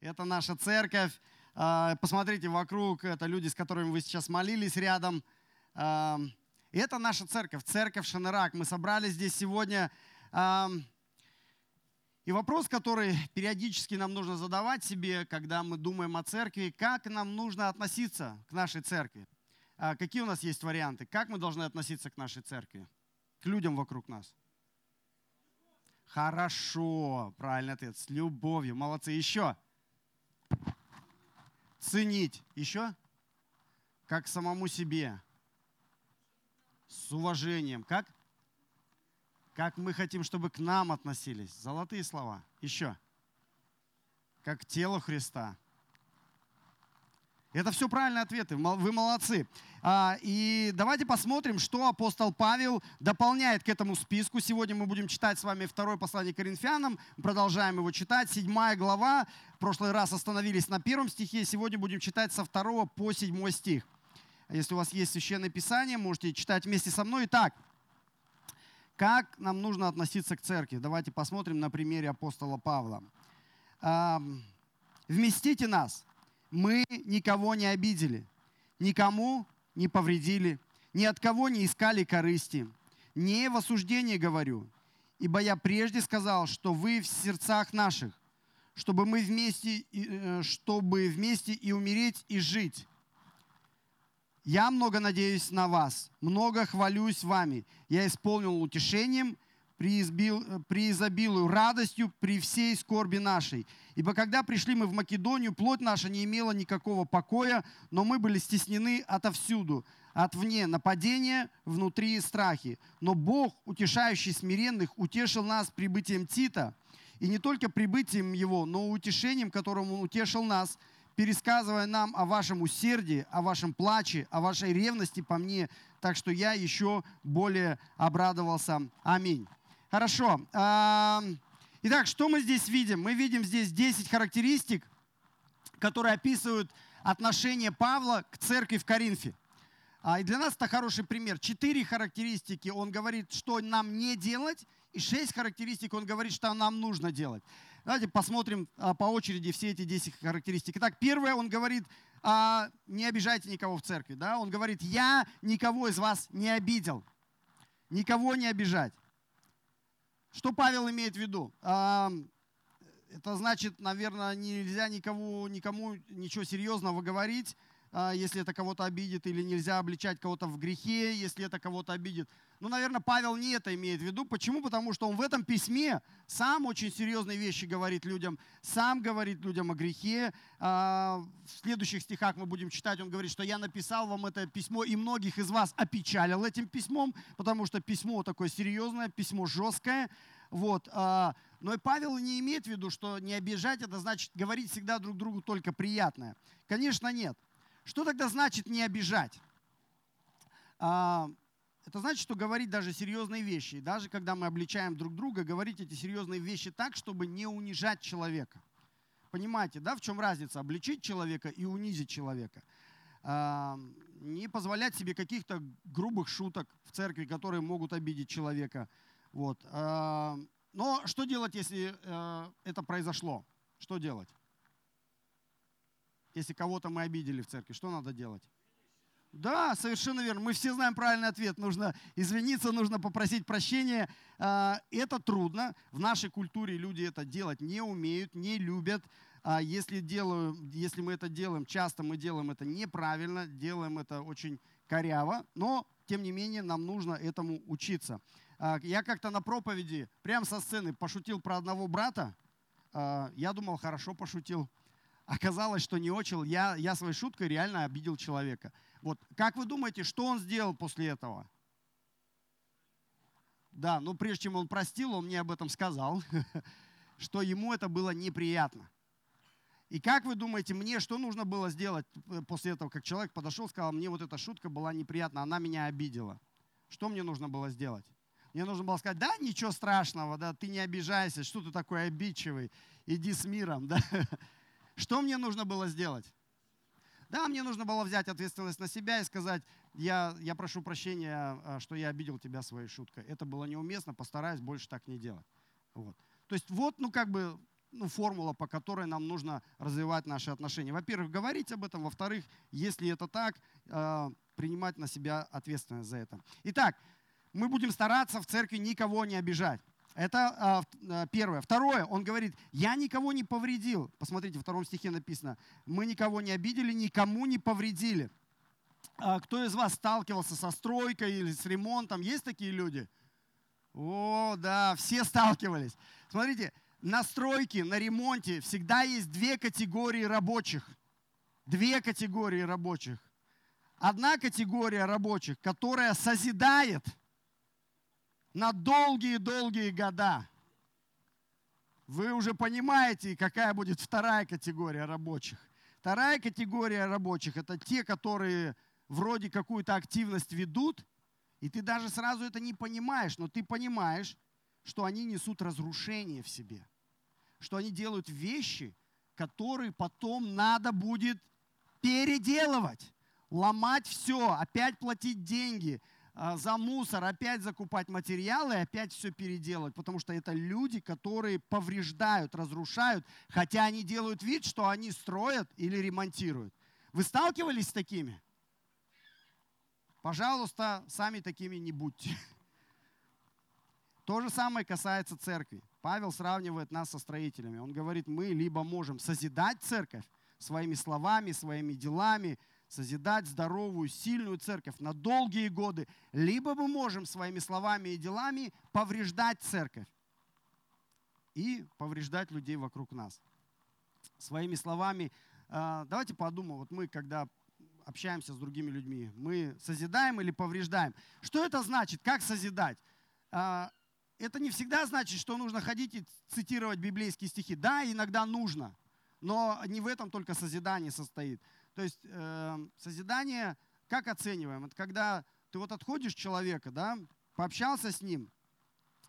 Это наша церковь. А, посмотрите вокруг, это люди, с которыми вы сейчас молились рядом. А, это наша церковь, церковь Шанерак. Мы собрались здесь сегодня. А, и вопрос, который периодически нам нужно задавать себе, когда мы думаем о церкви, как нам нужно относиться к нашей церкви. Какие у нас есть варианты? Как мы должны относиться к нашей церкви? К людям вокруг нас? Хорошо, правильный ответ. С любовью. Молодцы. Еще. Ценить. Еще. Как самому себе. С уважением. Как? Как мы хотим, чтобы к нам относились. Золотые слова. Еще. Как тело Христа. Это все правильные ответы, вы молодцы. А, и давайте посмотрим, что апостол Павел дополняет к этому списку. Сегодня мы будем читать с вами второе послание Коринфянам, продолжаем его читать. Седьмая глава, в прошлый раз остановились на первом стихе, сегодня будем читать со второго по седьмой стих. Если у вас есть священное писание, можете читать вместе со мной. Итак, как нам нужно относиться к церкви? Давайте посмотрим на примере апостола Павла. «Вместите нас» мы никого не обидели, никому не повредили, ни от кого не искали корысти. Не в осуждении говорю, ибо я прежде сказал, что вы в сердцах наших, чтобы мы вместе, э, чтобы вместе и умереть, и жить. Я много надеюсь на вас, много хвалюсь вами. Я исполнил утешением – преизобилую радостью при всей скорби нашей. Ибо когда пришли мы в Македонию, плоть наша не имела никакого покоя, но мы были стеснены отовсюду, от вне нападения, внутри страхи. Но Бог, утешающий смиренных, утешил нас прибытием Тита, и не только прибытием его, но утешением, которым он утешил нас, пересказывая нам о вашем усердии, о вашем плаче, о вашей ревности по мне, так что я еще более обрадовался. Аминь. Хорошо. Итак, что мы здесь видим? Мы видим здесь 10 характеристик, которые описывают отношение Павла к церкви в Коринфе. А, и для нас это хороший пример. Четыре характеристики он говорит, что нам не делать, и шесть характеристик он говорит, что нам нужно делать. Давайте посмотрим а, по очереди все эти 10 характеристик. Итак, первое, он говорит, а, не обижайте никого в церкви. Да? Он говорит, я никого из вас не обидел. Никого не обижать. Что Павел имеет в виду? Это значит, наверное, нельзя никому, никому ничего серьезного говорить, если это кого-то обидит, или нельзя обличать кого-то в грехе, если это кого-то обидит. Ну, наверное, Павел не это имеет в виду. Почему? Потому что он в этом письме сам очень серьезные вещи говорит людям, сам говорит людям о грехе. А, в следующих стихах мы будем читать, он говорит, что я написал вам это письмо, и многих из вас опечалил этим письмом, потому что письмо такое серьезное, письмо жесткое. Вот. А, но и Павел не имеет в виду, что не обижать, это значит говорить всегда друг другу только приятное. Конечно, нет. Что тогда значит не обижать? А, это значит, что говорить даже серьезные вещи, даже когда мы обличаем друг друга, говорить эти серьезные вещи так, чтобы не унижать человека. Понимаете, да, в чем разница? Обличить человека и унизить человека. А, не позволять себе каких-то грубых шуток в церкви, которые могут обидеть человека. Вот. А, но что делать, если э, это произошло? Что делать? Если кого-то мы обидели в церкви, что надо делать? Да, совершенно верно. Мы все знаем правильный ответ. Нужно извиниться, нужно попросить прощения. А, это трудно. В нашей культуре люди это делать не умеют, не любят. А если, делаю, если мы это делаем, часто мы делаем это неправильно, делаем это очень коряво, но тем не менее нам нужно этому учиться. А, я как-то на проповеди, прямо со сцены, пошутил про одного брата. Я думал, хорошо пошутил. Оказалось, что не очень. Я, я своей шуткой реально обидел человека. Вот, как вы думаете, что он сделал после этого? Да, но прежде чем он простил, он мне об этом сказал, что ему это было неприятно. И как вы думаете, мне что нужно было сделать э, после этого, как человек подошел, сказал, мне вот эта шутка была неприятна, она меня обидела. Что мне нужно было сделать? Мне нужно было сказать, да, ничего страшного, да, ты не обижайся, что ты такой обидчивый, иди с миром, да. Что мне нужно было сделать? Да, мне нужно было взять ответственность на себя и сказать, я, я прошу прощения, а, что я обидел тебя своей шуткой. Это было неуместно, постараюсь больше так не делать. Вот. То есть вот, ну как бы, ну, формула, по которой нам нужно развивать наши отношения. Во-первых, говорить об этом. Во-вторых, если это так, э, принимать на себя ответственность за это. Итак, мы будем стараться в церкви никого не обижать. Это э, первое. Второе, он говорит, я никого не повредил. Посмотрите, в втором стихе написано, мы никого не обидели, никому не повредили. А кто из вас сталкивался со стройкой или с ремонтом? Есть такие люди? О, да, все сталкивались. Смотрите, на стройке, на ремонте всегда есть две категории рабочих. Две категории рабочих. Одна категория рабочих, которая созидает на долгие-долгие года. Вы уже понимаете, какая будет вторая категория рабочих. Вторая категория рабочих – это те, которые вроде какую-то активность ведут, и ты даже сразу это не понимаешь, но ты понимаешь, что они несут разрушение в себе, что они делают вещи, которые потом надо будет переделывать, ломать все, опять платить деньги за мусор, опять закупать материалы опять все переделать, потому что это люди, которые повреждают, разрушают, хотя они делают вид, что они строят или ремонтируют. Вы сталкивались с такими? Пожалуйста, сами такими не будьте. То же самое касается церкви. Павел сравнивает нас со строителями. Он говорит, мы либо можем созидать церковь своими словами, своими делами, созидать здоровую, сильную церковь на долгие годы, либо мы можем своими словами и делами повреждать церковь и повреждать людей вокруг нас. Своими словами, а, давайте подумаем, вот мы, когда общаемся с другими людьми, мы созидаем или повреждаем. Что это значит? Как созидать? А, это не всегда значит, что нужно ходить и цитировать библейские стихи. Да, иногда нужно, но не в этом только созидание состоит. То есть э, созидание, как оцениваем? Это когда ты вот отходишь человека, да, пообщался с ним,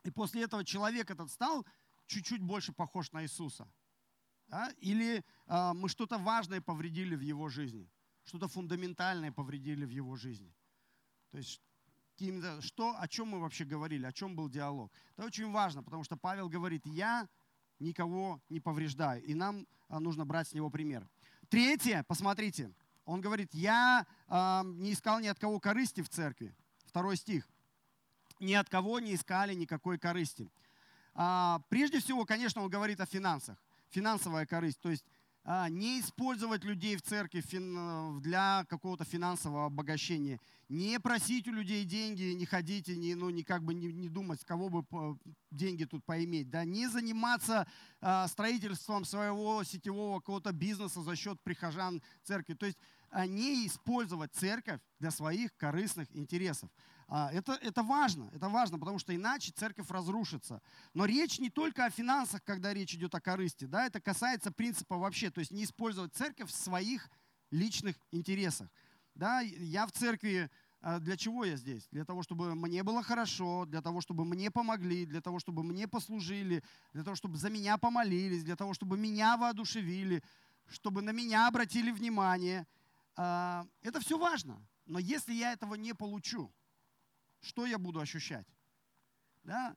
и после этого человек этот стал чуть-чуть больше похож на Иисуса. Да? Или э, мы что-то важное повредили в его жизни, что-то фундаментальное повредили в его жизни. То есть что, о чем мы вообще говорили, о чем был диалог. Это очень важно, потому что Павел говорит, я никого не повреждаю, и нам а, нужно брать с него пример. Третье, посмотрите, он говорит, я э, не искал ни от кого корысти в церкви. Второй стих. Ни от кого не искали никакой корысти. А, прежде всего, конечно, он говорит о финансах. Финансовая корысть. То есть не использовать людей в церкви для какого-то финансового обогащения, не просить у людей деньги, не ходить и не, ну, не, как бы не, не думать, кого бы деньги тут поиметь, да, не заниматься а, строительством своего сетевого какого-то бизнеса за счет прихожан церкви. То есть а, не использовать церковь для своих корыстных интересов. А, это, это важно, это важно, потому что иначе церковь разрушится. Но речь не только о финансах, когда речь идет о корысти, да, это касается принципа вообще, то есть не использовать церковь в своих личных интересах. Да, я в церкви, а, для чего я здесь? Для того, чтобы мне было хорошо, для того, чтобы мне помогли, для того, чтобы мне послужили, для того, чтобы за меня помолились, для того, чтобы меня воодушевили, чтобы на меня обратили внимание. А, это все важно. Но если я этого не получу, что я буду ощущать? Да?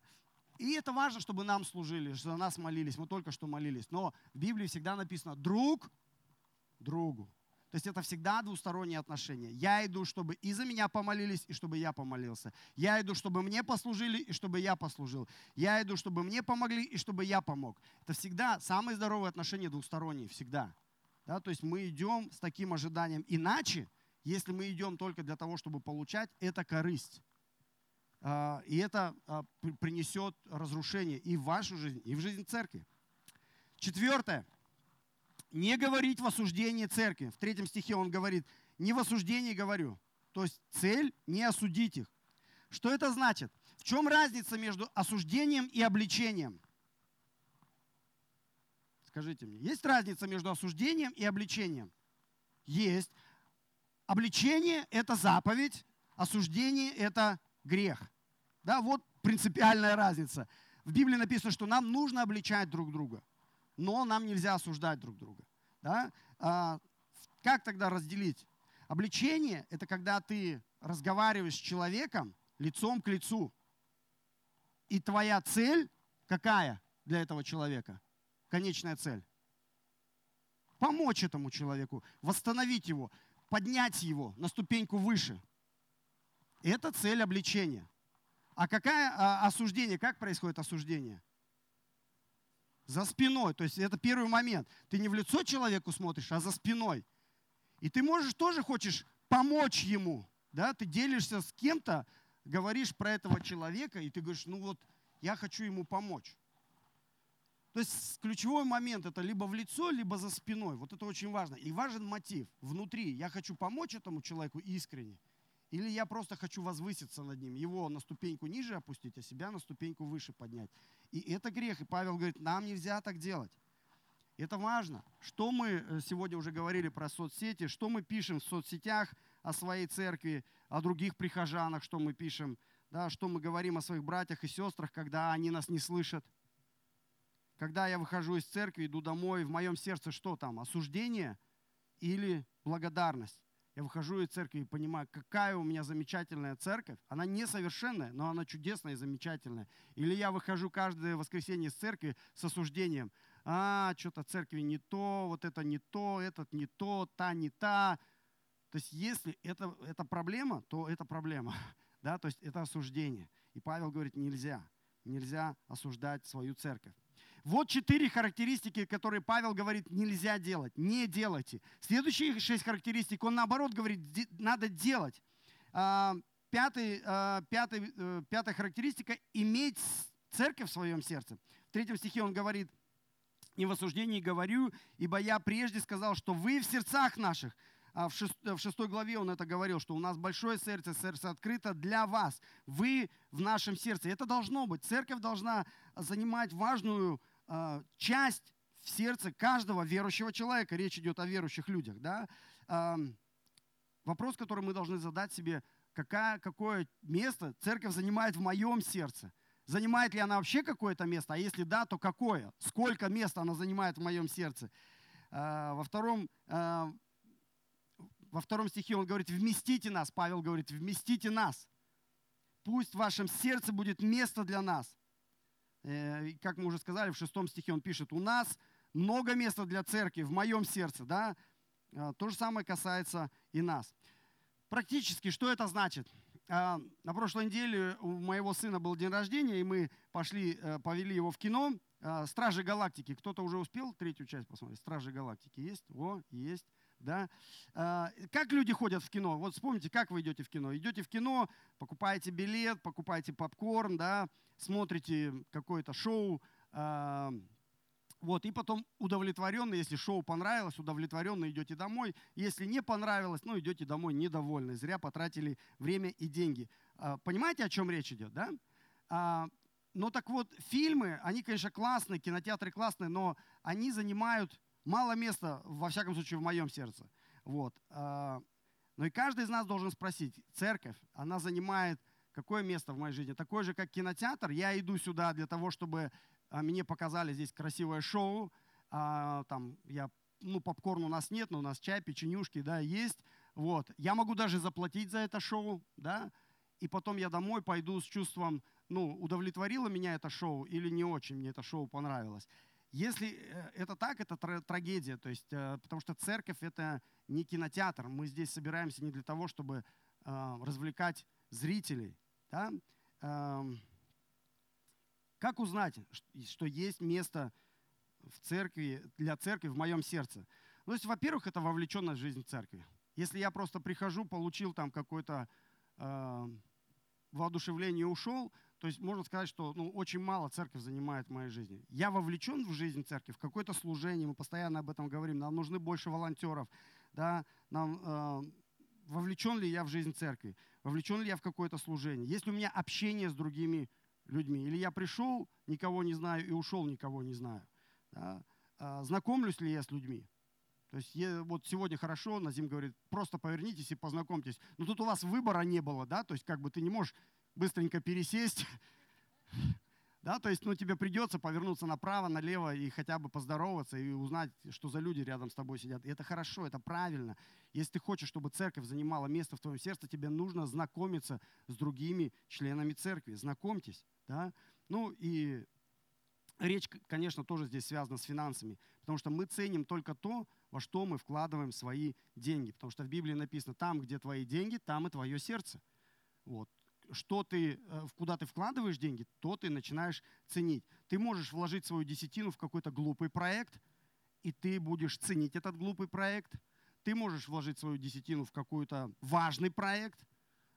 И это важно, чтобы нам служили, что за нас молились. Мы только что молились. Но в Библии всегда написано «друг другу». То есть это всегда двусторонние отношения. Я иду, чтобы и за меня помолились, и чтобы я помолился. Я иду, чтобы мне послужили, и чтобы я послужил. Я иду, чтобы мне помогли, и чтобы я помог. Это всегда самые здоровые отношения двусторонние, всегда. Да? То есть мы идем с таким ожиданием. Иначе, если мы идем только для того, чтобы получать, это корысть. А, и это а, принесет разрушение и в вашу жизнь, и в жизнь церкви. Четвертое. Не говорить в осуждении церкви. В третьем стихе он говорит, не в осуждении говорю. То есть цель не осудить их. Что это значит? В чем разница между осуждением и обличением? Скажите мне, есть разница между осуждением и обличением? Есть. Обличение – это заповедь, осуждение – это грех. Да, вот принципиальная разница. В Библии написано, что нам нужно обличать друг друга, но нам нельзя осуждать друг друга. Да? А, как тогда разделить? Обличение – это когда ты разговариваешь с человеком лицом к лицу. И твоя цель какая для этого человека? конечная цель? Помочь этому человеку, восстановить его, поднять его на ступеньку выше. Это цель обличения. А какое а, осуждение? Как происходит осуждение? За спиной. То есть это первый момент. Ты не в лицо человеку смотришь, а за спиной. И ты можешь тоже хочешь помочь ему. Да? Ты делишься с кем-то, говоришь про этого человека, и ты говоришь, ну вот, я хочу ему помочь. То есть ключевой момент это либо в лицо, либо за спиной. Вот это очень важно. И важен мотив внутри. Я хочу помочь этому человеку искренне. Или я просто хочу возвыситься над ним, его на ступеньку ниже опустить, а себя на ступеньку выше поднять. И это грех. И Павел говорит, нам нельзя так делать. Это важно. Что мы э, сегодня уже говорили про соцсети, что мы пишем в соцсетях о своей церкви, о других прихожанах, что мы пишем, да, что мы говорим о своих братьях и сестрах, когда они нас не слышат. Когда я выхожу из церкви, иду домой, в моем сердце что там? Осуждение или благодарность? Я выхожу из церкви и понимаю, какая у меня замечательная церковь. Она несовершенная, но она чудесная и замечательная. Или я выхожу каждое воскресенье из церкви с осуждением. А, что-то церкви не то, вот это не то, этот не то, та не та. То есть если это, это проблема, то это проблема. Да? То есть это осуждение. И Павел говорит, нельзя. Нельзя осуждать свою церковь. Вот четыре характеристики, которые Павел говорит, нельзя делать. Не делайте. Следующие шесть характеристик, он наоборот говорит, надо делать. А, пятый, а, пятый, э, пятая характеристика – иметь церковь в своем сердце. В третьем стихе он говорит, «Не в осуждении говорю, ибо я прежде сказал, что вы в сердцах наших». А в, шест, в шестой главе он это говорил, что у нас большое сердце, сердце открыто для вас. Вы в нашем сердце. Это должно быть. Церковь должна занимать важную часть в сердце каждого верующего человека. Речь идет о верующих людях. Да? Вопрос, который мы должны задать себе, какая, какое место церковь занимает в моем сердце. Занимает ли она вообще какое-то место? А если да, то какое? Сколько места она занимает в моем сердце? А, во втором, а, во втором стихе он говорит, вместите нас. Павел говорит, вместите нас. Пусть в вашем сердце будет место для нас. Э, как мы уже сказали, в шестом стихе он пишет, у нас много места для церкви в моем сердце. Да? А, то же самое касается и нас. Практически, что это значит? А, на прошлой неделе у моего сына был день рождения, и мы пошли, э, повели его в кино. Стражи Галактики. Кто-то уже успел третью часть посмотреть? Стражи Галактики есть? О, есть. Да? Как люди ходят в кино? Вот вспомните, как вы идете в кино. Идете в кино, покупаете билет, покупаете попкорн, да, смотрите какое-то шоу, а, вот, и потом удовлетворенно, если шоу понравилось, удовлетворенно идете домой. Если не понравилось, ну, идете домой недовольны, зря потратили время и деньги. А, понимаете, о чем речь идет, да? А, но так вот, фильмы, они, конечно, классные, кинотеатры классные, но они занимают мало места, во всяком случае, в моем сердце. Вот. Но и каждый из нас должен спросить, церковь, она занимает Какое место в моей жизни? Такое же, как кинотеатр. Я иду сюда для того, чтобы а, мне показали здесь красивое шоу. А, там я, ну, попкорн у нас нет, но у нас чай, печенюшки, да, есть. Вот. Я могу даже заплатить за это шоу, да, и потом я домой пойду с чувством, ну, удовлетворило меня это шоу или не очень мне это шоу понравилось. Если э, это так, это трагедия, то есть, э, потому что церковь это не кинотеатр, мы здесь собираемся не для того, чтобы а, развлекать зрителей, да? Эм, как узнать, что есть место в церкви, для церкви в моем сердце? Ну, есть, во-первых, это вовлеченность в жизнь церкви. Если я просто прихожу, получил там какое-то э, воодушевление и ушел, то есть можно сказать, что ну, очень мало церковь занимает в моей жизни. Я вовлечен в жизнь церкви, в какое-то служение, мы постоянно об этом говорим, нам нужны больше волонтеров, да, нам, э, вовлечен ли я в жизнь церкви вовлечен ли я в какое-то служение, есть ли у меня общение с другими людьми, или я пришел, никого не знаю, и ушел, никого не знаю. Да? А, знакомлюсь ли я с людьми? То есть вот сегодня хорошо, Назим говорит, просто повернитесь и познакомьтесь. Но тут у вас выбора не было, да, то есть как бы ты не можешь быстренько пересесть да, то есть, ну, тебе придется повернуться направо, налево и хотя бы поздороваться и узнать, что за люди рядом с тобой сидят. И это хорошо, это правильно. Если ты хочешь, чтобы церковь занимала место в твоем сердце, тебе нужно знакомиться с другими членами церкви. Знакомьтесь, да. Ну и речь, конечно, тоже здесь связана с финансами, потому что мы ценим только то, во что мы вкладываем свои деньги. Потому что в Библии написано, там, где твои деньги, там и твое сердце. Вот. Что ты, э, куда ты вкладываешь деньги, то ты начинаешь ценить. Ты можешь вложить свою десятину в какой-то глупый проект, и ты будешь ценить этот глупый проект. Ты можешь вложить свою десятину в какой-то важный проект,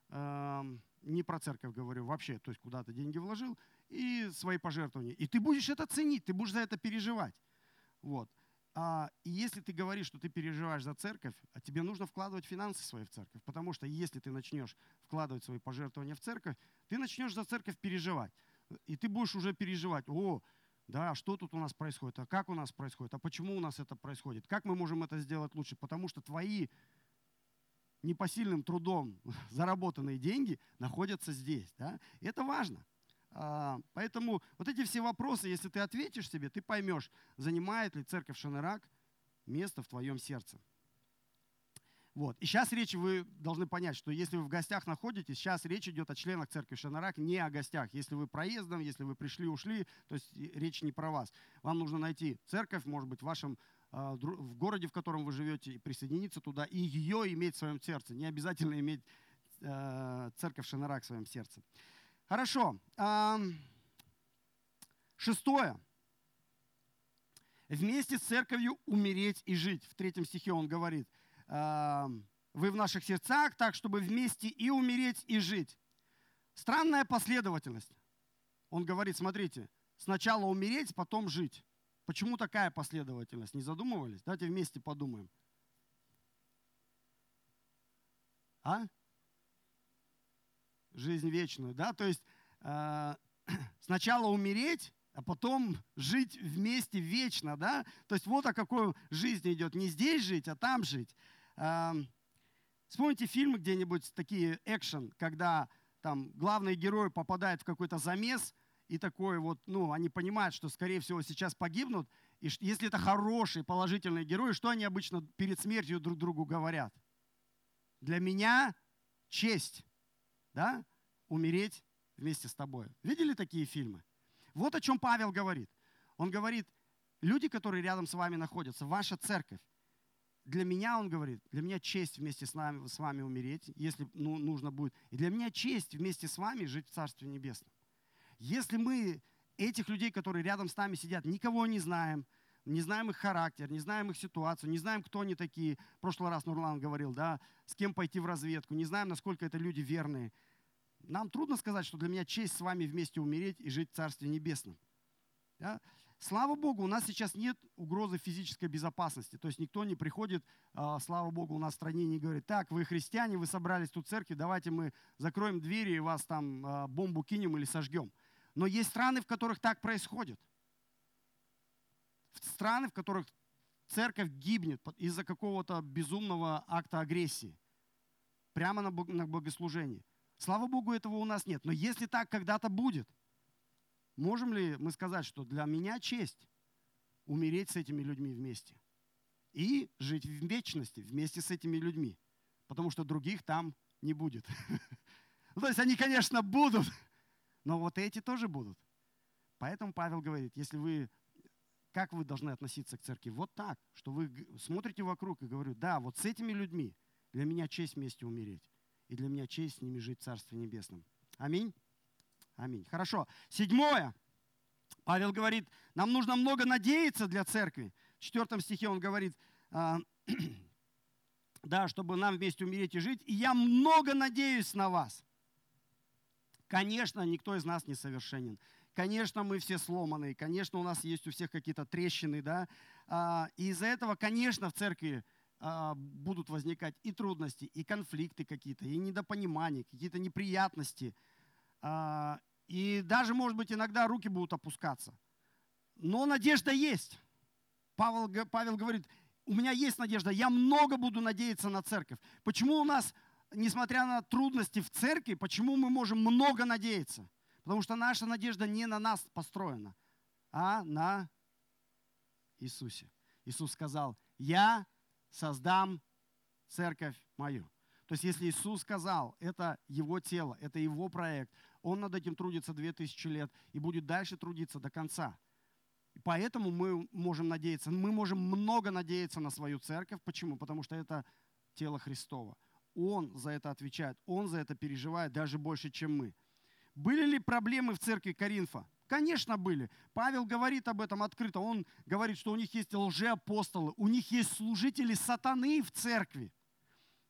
эм, не про церковь говорю, вообще, то есть куда ты деньги вложил, и свои пожертвования. И ты будешь это ценить, ты будешь за это переживать. Вот. А, и если ты говоришь, что ты переживаешь за церковь, а тебе нужно вкладывать финансы свои в церковь, потому что если ты начнешь вкладывать свои пожертвования в церковь, ты начнешь за церковь переживать. И ты будешь уже переживать, о, да, что тут у нас происходит, а как у нас происходит, а почему у нас это происходит, как мы можем это сделать лучше, потому что твои непосильным трудом заработанные деньги находятся здесь. Да? Это важно. А, поэтому вот эти все вопросы, если ты ответишь себе, ты поймешь, занимает ли церковь Шанерак место в твоем сердце. Вот. И сейчас речь, вы должны понять, что если вы в гостях находитесь, сейчас речь идет о членах церкви Шанарак, не о гостях. Если вы проездом, если вы пришли, ушли, то есть речь не про вас. Вам нужно найти церковь, может быть, в вашем а, в городе, в котором вы живете, и присоединиться туда, и ее иметь в своем сердце. Не обязательно иметь э, церковь Шанарак в своем сердце. Хорошо. Шестое. Вместе с церковью умереть и жить. В третьем стихе он говорит – вы в наших сердцах, так, чтобы вместе и умереть, и жить. Странная последовательность. Он говорит, смотрите, сначала умереть, потом жить. Почему такая последовательность? Не задумывались? Давайте вместе подумаем. А? Жизнь вечную, да? То есть э, сначала умереть, а потом жить вместе вечно, да? То есть вот о какой жизни идет. Не здесь жить, а там жить. Вспомните фильмы где-нибудь такие экшен, когда там главный герой попадает в какой-то замес, и такой вот, ну, они понимают, что, скорее всего, сейчас погибнут. И если это хороший, положительный герой, что они обычно перед смертью друг другу говорят? Для меня честь, да, умереть вместе с тобой. Видели такие фильмы? Вот о чем Павел говорит. Он говорит, люди, которые рядом с вами находятся, ваша церковь, для меня, он говорит, для меня честь вместе с, нами, с вами умереть, если ну, нужно будет. И для меня честь вместе с вами жить в Царстве Небесном. Если мы этих людей, которые рядом с нами сидят, никого не знаем, не знаем их характер, не знаем их ситуацию, не знаем, кто они такие. В прошлый раз Нурлан говорил, да, с кем пойти в разведку, не знаем, насколько это люди верные. Нам трудно сказать, что для меня честь с вами вместе умереть и жить в Царстве Небесном. Да? Слава Богу, у нас сейчас нет угрозы физической безопасности. То есть никто не приходит, а, слава Богу, у нас в стране не говорит, так, вы христиане, вы собрались тут в церкви, давайте мы закроем двери и вас там а, бомбу кинем или сожгем. Но есть страны, в которых так происходит. Страны, в которых церковь гибнет из-за какого-то безумного акта агрессии. Прямо на богослужении. Слава Богу, этого у нас нет. Но если так когда-то будет – Можем ли мы сказать, что для меня честь умереть с этими людьми вместе и жить в вечности вместе с этими людьми, потому что других там не будет. То есть они, конечно, будут, но вот эти тоже будут. Поэтому Павел говорит, если вы, как вы должны относиться к церкви? Вот так, что вы смотрите вокруг и говорю, да, вот с этими людьми для меня честь вместе умереть, и для меня честь с ними жить в Царстве Небесном. Аминь. Аминь. Хорошо. Седьмое. Павел говорит, нам нужно много надеяться для церкви. В четвертом стихе он говорит, а, да, чтобы нам вместе умереть и жить. И я много надеюсь на вас. Конечно, никто из нас не совершенен. Конечно, мы все сломаны. Конечно, у нас есть у всех какие-то трещины. Да? А, и из-за этого, конечно, в церкви а, будут возникать и трудности, и конфликты какие-то, и недопонимания, какие-то неприятности – а, и даже, может быть, иногда руки будут опускаться. Но надежда есть. Павел, Павел говорит, у меня есть надежда, я много буду надеяться на церковь. Почему у нас, несмотря на трудности в церкви, почему мы можем много надеяться? Потому что наша надежда не на нас построена, а на Иисусе. Иисус сказал, я создам церковь мою. То есть если Иисус сказал, это Его тело, это Его проект, Он над этим трудится 2000 лет и будет дальше трудиться до конца. Поэтому мы можем надеяться, мы можем много надеяться на свою церковь. Почему? Потому что это тело Христова. Он за это отвечает, он за это переживает даже больше, чем мы. Были ли проблемы в церкви Коринфа? Конечно, были. Павел говорит об этом открыто. Он говорит, что у них есть лжеапостолы, у них есть служители сатаны в церкви.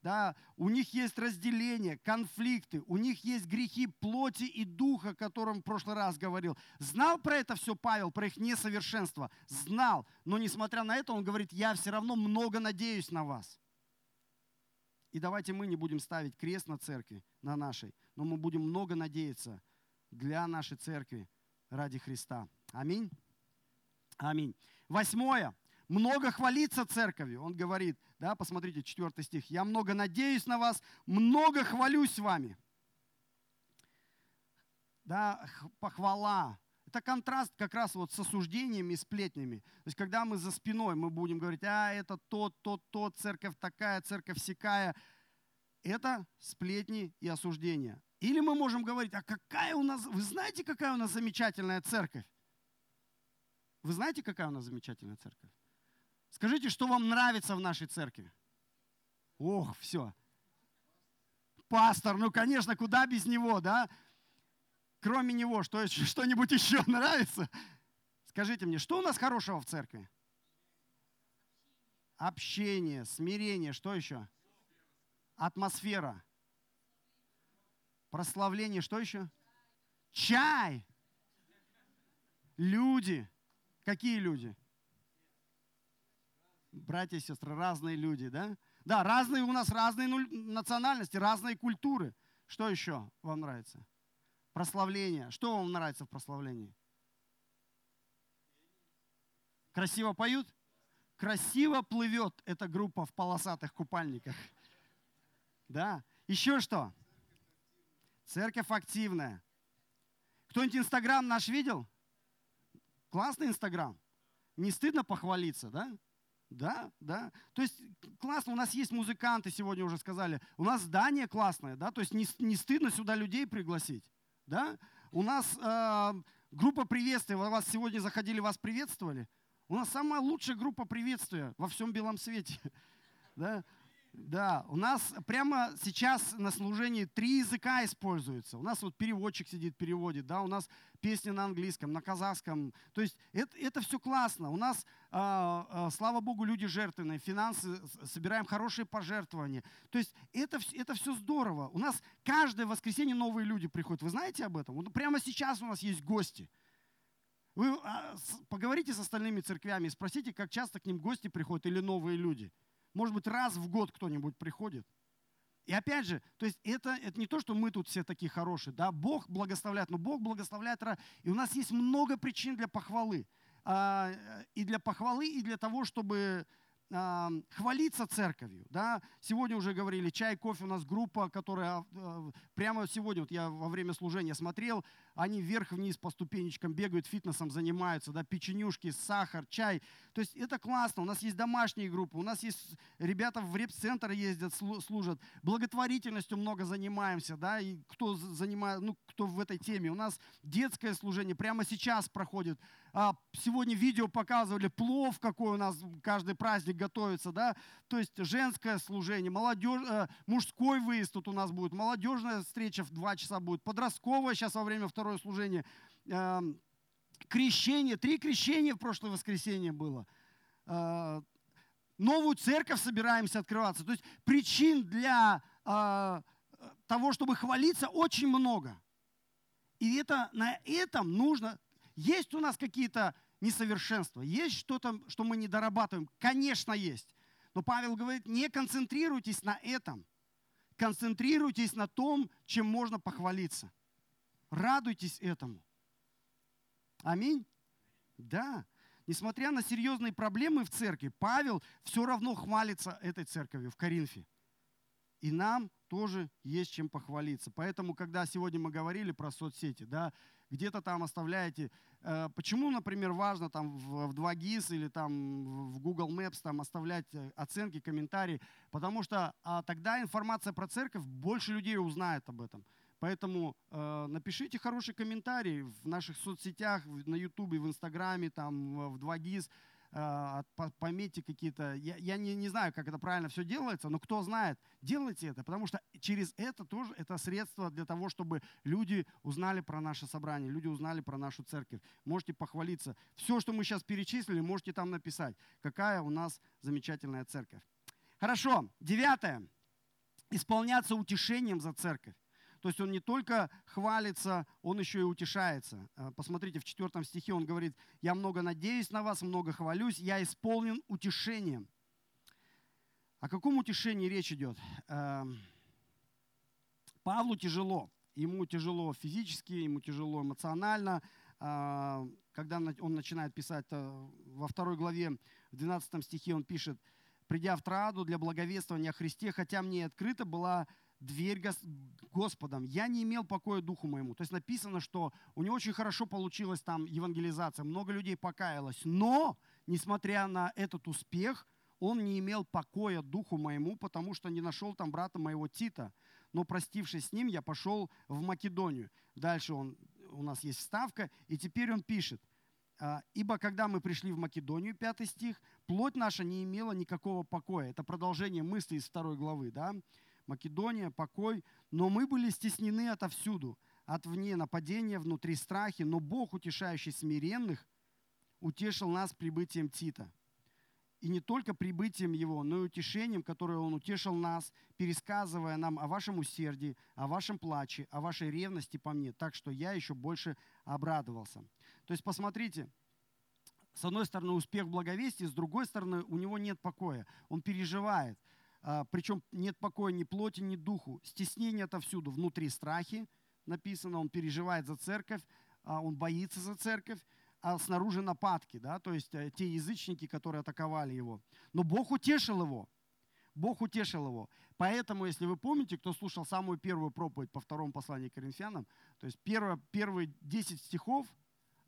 Да, у них есть разделение, конфликты, у них есть грехи плоти и духа, о котором в прошлый раз говорил. Знал про это все Павел, про их несовершенство? Знал. Но несмотря на это, он говорит, я все равно много надеюсь на вас. И давайте мы не будем ставить крест на церкви, на нашей, но мы будем много надеяться для нашей церкви ради Христа. Аминь. Аминь. Восьмое много хвалиться церковью. Он говорит, да, посмотрите, 4 стих. «Я много надеюсь на вас, много хвалюсь вами». Да, похвала. Это контраст как раз вот с осуждениями и сплетнями. То есть, когда мы за спиной, мы будем говорить, а, это тот, тот, тот, церковь такая, церковь сякая. Это сплетни и осуждения. Или мы можем говорить, а какая у нас, вы знаете, какая у нас замечательная церковь? Вы знаете, какая у нас замечательная церковь? Скажите, что вам нравится в нашей церкви? Ох, все. Пастор, ну, конечно, куда без него, да? Кроме него, что, что-нибудь еще нравится? Скажите мне, что у нас хорошего в церкви? Общение, смирение, что еще? Атмосфера. Прославление, что еще? Чай. Люди. Какие люди? братья и сестры, разные люди, да? Да, разные у нас разные национальности, разные культуры. Что еще вам нравится? Прославление. Что вам нравится в прославлении? Красиво поют? Красиво плывет эта группа в полосатых купальниках. Да. Еще что? Церковь активная. Кто-нибудь Инстаграм наш видел? Классный Инстаграм. Не стыдно похвалиться, да? Да, да. То есть классно, у нас есть музыканты, сегодня уже сказали. У нас здание классное, да, то есть не, не стыдно сюда людей пригласить, да. У нас э, группа приветствия, вас сегодня заходили, вас приветствовали. У нас самая лучшая группа приветствия во всем белом свете, да. Да, у нас прямо сейчас на служении три языка используются. У нас вот переводчик сидит, переводит, да, у нас песни на английском, на казахском. То есть это, это все классно. У нас, э, э, слава Богу, люди жертвенные, финансы, собираем хорошие пожертвования. То есть это, это все здорово. У нас каждое воскресенье новые люди приходят. Вы знаете об этом? Вот прямо сейчас у нас есть гости. Вы а, поговорите с остальными церквями, спросите, как часто к ним гости приходят или новые люди – может быть, раз в год кто-нибудь приходит. И опять же, то есть это, это не то, что мы тут все такие хорошие, да, Бог благословляет, но Бог благословляет, и у нас есть много причин для похвалы. А, и для похвалы, и для того, чтобы хвалиться церковью. Да? Сегодня уже говорили, чай, кофе у нас группа, которая а, прямо сегодня, вот я во время служения смотрел, они вверх-вниз по ступенечкам бегают, фитнесом занимаются, да, печенюшки, сахар, чай. То есть это классно. У нас есть домашние группы, у нас есть ребята в реп-центр ездят, служат. Благотворительностью много занимаемся, да, и кто занимает, ну, кто в этой теме. У нас детское служение прямо сейчас проходит. А, сегодня видео показывали плов, какой у нас каждый праздник готовится, да, то есть женское служение, молодежь, э, мужской выезд тут у нас будет, молодежная встреча в два часа будет, подростковая сейчас во время второе служение, э, крещение, три крещения в прошлое воскресенье было, э, новую церковь собираемся открываться, то есть причин для того, чтобы хвалиться, очень много. И это, на этом нужно есть у нас какие-то несовершенства, есть что-то, что мы не дорабатываем? Конечно, есть. Но Павел говорит, не концентрируйтесь на этом. Концентрируйтесь на том, чем можно похвалиться. Радуйтесь этому. Аминь? Да. Несмотря на серьезные проблемы в церкви, Павел все равно хвалится этой церковью в Коринфе. И нам тоже есть чем похвалиться. Поэтому, когда сегодня мы говорили про соцсети, да, где-то там оставляете. Э, почему, например, важно там в 2GIS или там в Google Maps там оставлять э, оценки, комментарии? Потому что а, тогда информация про церковь, больше людей узнает об этом. Поэтому э, напишите хороший комментарий в наших соцсетях, на Ютубе, в Инстаграме, там, в 2GIS. Э, пометьте какие-то... Я, я не, не знаю, как это правильно все делается, но кто знает, делайте это, потому что через это тоже это средство для того, чтобы люди узнали про наше собрание, люди узнали про нашу церковь. Можете похвалиться. Все, что мы сейчас перечислили, можете там написать, какая у нас замечательная церковь. Хорошо, девятое. Исполняться утешением за церковь. То есть он не только хвалится, он еще и утешается. Э, посмотрите, в четвертом стихе он говорит, я много надеюсь на вас, много хвалюсь, я исполнен утешением. О каком утешении речь идет? Эм, Павлу тяжело. Ему тяжело физически, ему тяжело эмоционально. Э, когда он начинает писать э, во второй главе, в 12 стихе он пишет, «Придя в Траду для благовествования о Христе, хотя мне открыта была дверь Господом. Я не имел покоя духу моему. То есть написано, что у него очень хорошо получилась там евангелизация, много людей покаялось. Но, несмотря на этот успех, он не имел покоя духу моему, потому что не нашел там брата моего Тита. Но простившись с ним, я пошел в Македонию. Дальше он, у нас есть вставка, и теперь он пишет. «А, «Ибо когда мы пришли в Македонию, пятый стих, плоть наша не имела никакого покоя». Это продолжение мысли из второй главы. Да? Македония, покой. Но мы были стеснены отовсюду, от вне нападения, внутри страхи. Но Бог, утешающий смиренных, утешил нас прибытием Тита. И не только прибытием его, но и утешением, которое он утешил нас, пересказывая нам о вашем усердии, о вашем плаче, о вашей ревности по мне, так что я еще больше обрадовался. То есть посмотрите, с одной стороны успех в благовестии, с другой стороны у него нет покоя. Он переживает. А, причем нет покоя ни плоти, ни духу. Стеснение отовсюду. Внутри страхи написано, он переживает за церковь, а, он боится за церковь, а снаружи нападки, да, то есть э, те язычники, которые атаковали его. Но Бог утешил его. Бог утешил его. Поэтому, если вы помните, кто слушал самую первую проповедь по второму посланию к Коринфянам, то есть первое, первые 10 стихов,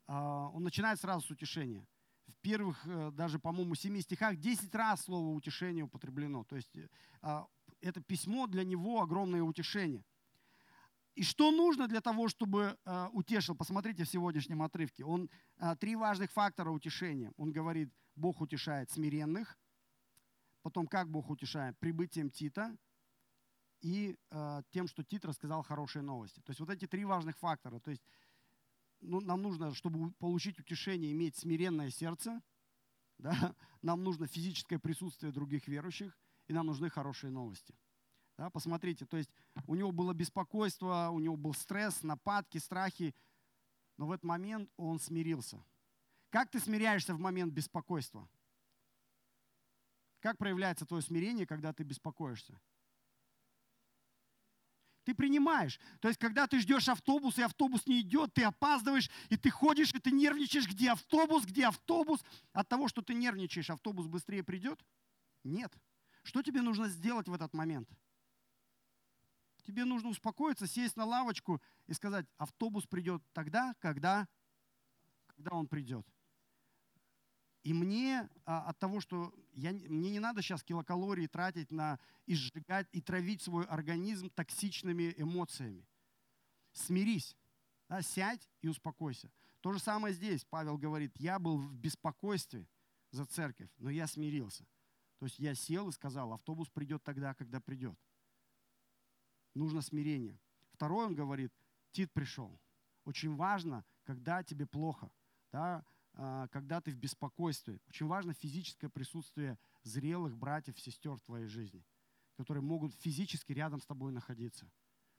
а, он начинает сразу с утешения – в первых э, даже, по-моему, семи стихах 10 раз слово утешение употреблено. То есть э, а, это письмо для него огромное утешение. И что нужно для того, чтобы э, утешил? Посмотрите в сегодняшнем отрывке. Он три важных фактора утешения. Он говорит, Бог утешает смиренных. Потом, как Бог утешает? Прибытием Тита и тем, что Тит рассказал хорошие новости. То есть вот эти три важных фактора. То есть ну, нам нужно, чтобы получить утешение, иметь смиренное сердце, да? нам нужно физическое присутствие других верующих, и нам нужны хорошие новости. Да? Посмотрите, то есть у него было беспокойство, у него был стресс, нападки, страхи, но в этот момент он смирился. Как ты смиряешься в момент беспокойства? Как проявляется твое смирение, когда ты беспокоишься? Ты принимаешь. То есть, когда ты ждешь автобус, и автобус не идет, ты опаздываешь, и ты ходишь, и ты нервничаешь, где автобус, где автобус. От того, что ты нервничаешь, автобус быстрее придет? Нет. Что тебе нужно сделать в этот момент? Тебе нужно успокоиться, сесть на лавочку и сказать, автобус придет тогда, когда, когда он придет. И мне а, от того, что я, мне не надо сейчас килокалории тратить на и сжигать, и травить свой организм токсичными эмоциями. Смирись, да, сядь и успокойся. То же самое здесь. Павел говорит, я был в беспокойстве за церковь, но я смирился. То есть я сел и сказал, автобус придет тогда, когда придет. Нужно смирение. Второй он говорит, Тит пришел. Очень важно, когда тебе плохо. Да, когда ты в беспокойстве. Очень важно физическое присутствие зрелых братьев, сестер в твоей жизни, которые могут физически рядом с тобой находиться.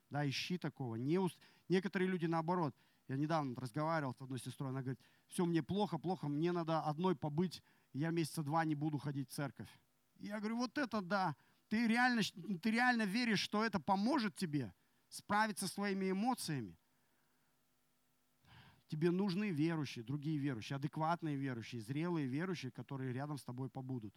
Да, ищи такого. Не уст... Некоторые люди наоборот. Я недавно разговаривал с одной сестрой, она говорит, все, мне плохо, плохо, мне надо одной побыть, я месяца два не буду ходить в церковь. Я говорю, вот это да, ты реально, ты реально веришь, что это поможет тебе справиться с своими эмоциями. Тебе нужны верующие, другие верующие, адекватные верующие, зрелые верующие, которые рядом с тобой побудут.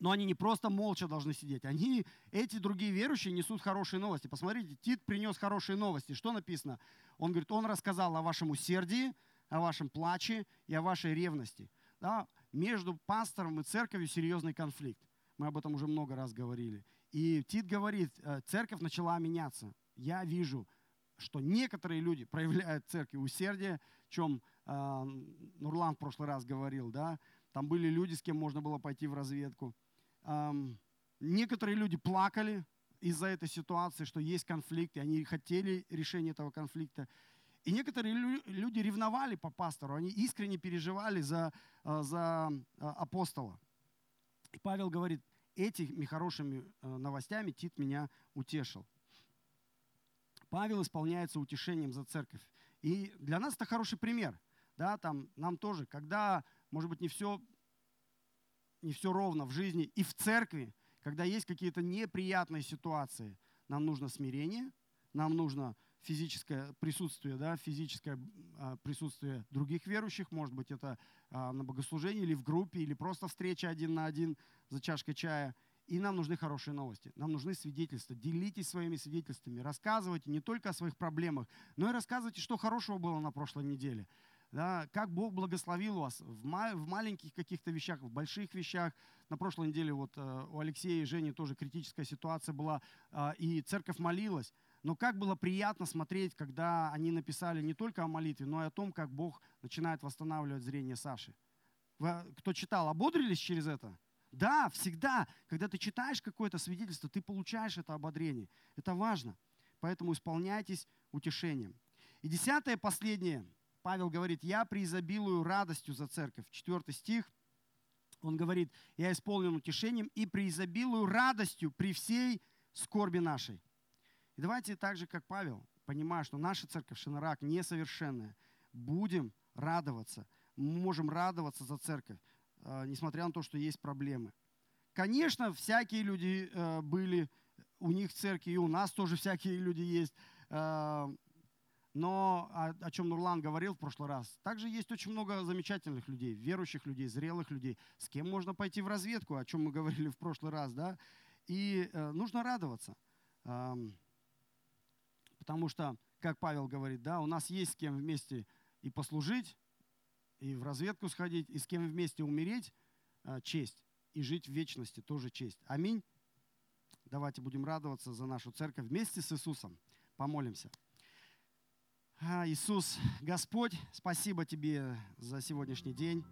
Но они не просто молча должны сидеть, они, эти другие верующие несут хорошие новости. Посмотрите, Тит принес хорошие новости. Что написано? Он говорит, он рассказал о вашем усердии, о вашем плаче и о вашей ревности. Да? Между пастором и церковью серьезный конфликт. Мы об этом уже много раз говорили. И Тит говорит, «Э, церковь начала меняться. Я вижу, что некоторые люди проявляют в церкви усердие, о чем э, Нурлан в прошлый раз говорил, да, там были люди, с кем можно было пойти в разведку. Эм, некоторые люди плакали из-за этой ситуации, что есть конфликт, и они хотели решения этого конфликта. И некоторые люди ревновали по пастору, они искренне переживали за, э, за э, апостола. И Павел говорит, этими хорошими новостями Тит меня утешил. Павел исполняется утешением за церковь. И для нас это хороший пример. Да, там, нам тоже, когда, может быть, не все, не все ровно в жизни и в церкви, когда есть какие-то неприятные ситуации, нам нужно смирение, нам нужно физическое присутствие, да, физическое а, присутствие других верующих, может быть, это а, на богослужении или в группе, или просто встреча один на один за чашкой чая – и нам нужны хорошие новости. Нам нужны свидетельства. Делитесь своими свидетельствами. Рассказывайте не только о своих проблемах, но и рассказывайте, что хорошего было на прошлой неделе. Да, как Бог благословил вас в, ма- в маленьких каких-то вещах, в больших вещах. На прошлой неделе вот э, у Алексея и Жени тоже критическая ситуация была, э, и церковь молилась. Но как было приятно смотреть, когда они написали не только о молитве, но и о том, как Бог начинает восстанавливать зрение Саши. Вы, кто читал, ободрились через это? Да, всегда, когда ты читаешь какое-то свидетельство, ты получаешь это ободрение. Это важно. Поэтому исполняйтесь утешением. И десятое, последнее. Павел говорит, я преизобилую радостью за церковь. Четвертый стих. Он говорит, я исполнен утешением и преизобилую радостью при всей скорби нашей. И давайте так же, как Павел, понимая, что наша церковь Шинарак несовершенная, будем радоваться. Мы можем радоваться за церковь. А, несмотря на то, что есть проблемы. Конечно, всякие люди э, были у них в церкви, и у нас тоже всякие люди есть. Э, но о, чем Нурлан говорил в прошлый раз, также есть очень много замечательных людей, верующих людей, зрелых людей, с кем можно пойти в разведку, о чем мы говорили в прошлый раз, да. И э, нужно радоваться, э, потому что, как Павел говорит, да, у нас есть с кем вместе и послужить, и в разведку сходить, и с кем вместе умереть а, – честь. И жить в вечности – тоже честь. Аминь. Давайте будем радоваться за нашу церковь вместе с Иисусом. Помолимся. А, Иисус, Господь, спасибо Тебе за сегодняшний день.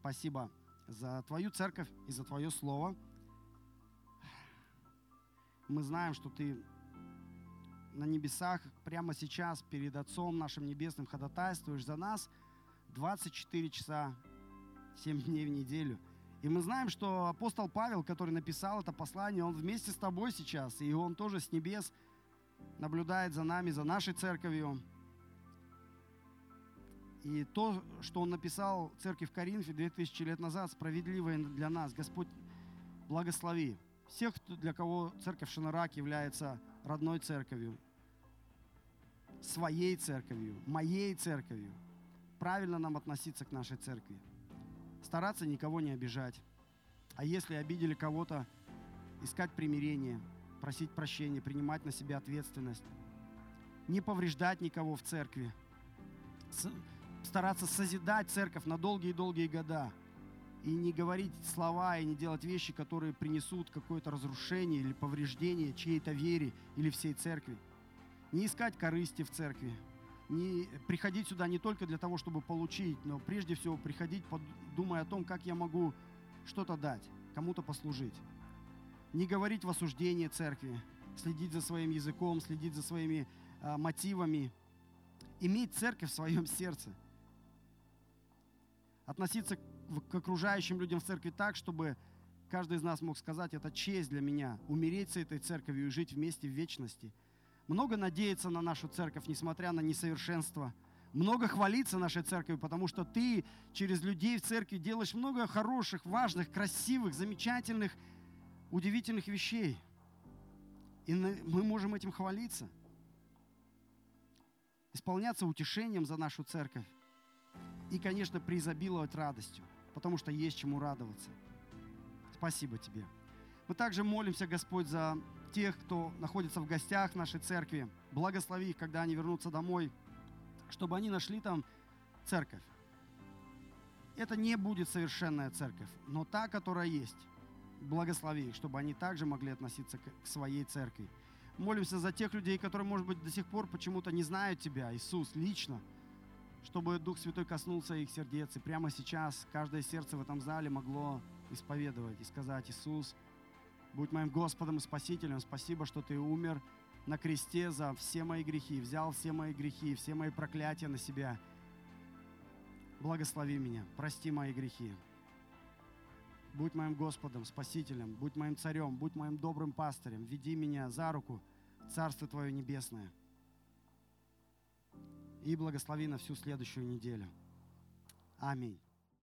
Спасибо за Твою церковь и за Твое Слово. Мы знаем, что Ты на небесах прямо сейчас перед Отцом нашим Небесным ходатайствуешь за нас – 24 часа, 7 дней в неделю. И мы знаем, что апостол Павел, который написал это послание, он вместе с тобой сейчас, и он тоже с небес наблюдает за нами, за нашей церковью. И то, что он написал церкви в Коринфе 2000 лет назад, справедливое для нас. Господь, благослови всех, для кого церковь Шинарак является родной церковью, своей церковью, моей церковью – правильно нам относиться к нашей церкви. Стараться никого не обижать. А если обидели кого-то, искать примирение, просить прощения, принимать на себя ответственность. Не повреждать никого в церкви. Стараться созидать церковь на долгие-долгие года. И не говорить слова, и не делать вещи, которые принесут какое-то разрушение или повреждение чьей-то вере или всей церкви. Не искать корысти в церкви, не приходить сюда не только для того, чтобы получить, но прежде всего приходить, думая о том, как я могу что-то дать, кому-то послужить. Не говорить в осуждении церкви, следить за своим языком, следить за своими э, мотивами, иметь церковь в своем сердце, относиться к окружающим людям в церкви так, чтобы каждый из нас мог сказать, это честь для меня, умереть с этой церковью и жить вместе в вечности – много надеяться на нашу церковь, несмотря на несовершенство. Много хвалиться нашей церковью, потому что ты через людей в церкви делаешь много хороших, важных, красивых, замечательных, удивительных вещей. И мы можем этим хвалиться. Исполняться утешением за нашу церковь. И, конечно, преизобиловать радостью, потому что есть чему радоваться. Спасибо тебе. Мы также молимся, Господь, за тех, кто находится в гостях нашей церкви. Благослови их, когда они вернутся домой, чтобы они нашли там церковь. Это не будет совершенная церковь, но та, которая есть. Благослови их, чтобы они также могли относиться к своей церкви. молимся за тех людей, которые, может быть, до сих пор почему-то не знают Тебя, Иисус, лично, чтобы Дух Святой коснулся их сердец. И прямо сейчас каждое сердце в этом зале могло исповедовать и сказать, Иисус, будь моим Господом и Спасителем, спасибо, что Ты умер на кресте за все мои грехи, взял все мои грехи, все мои проклятия на себя. Благослови меня, прости мои грехи. Будь моим Господом, Спасителем, будь моим царем, будь моим добрым пастырем, веди меня за руку в Царство Твое Небесное. И благослови на всю следующую неделю. Аминь.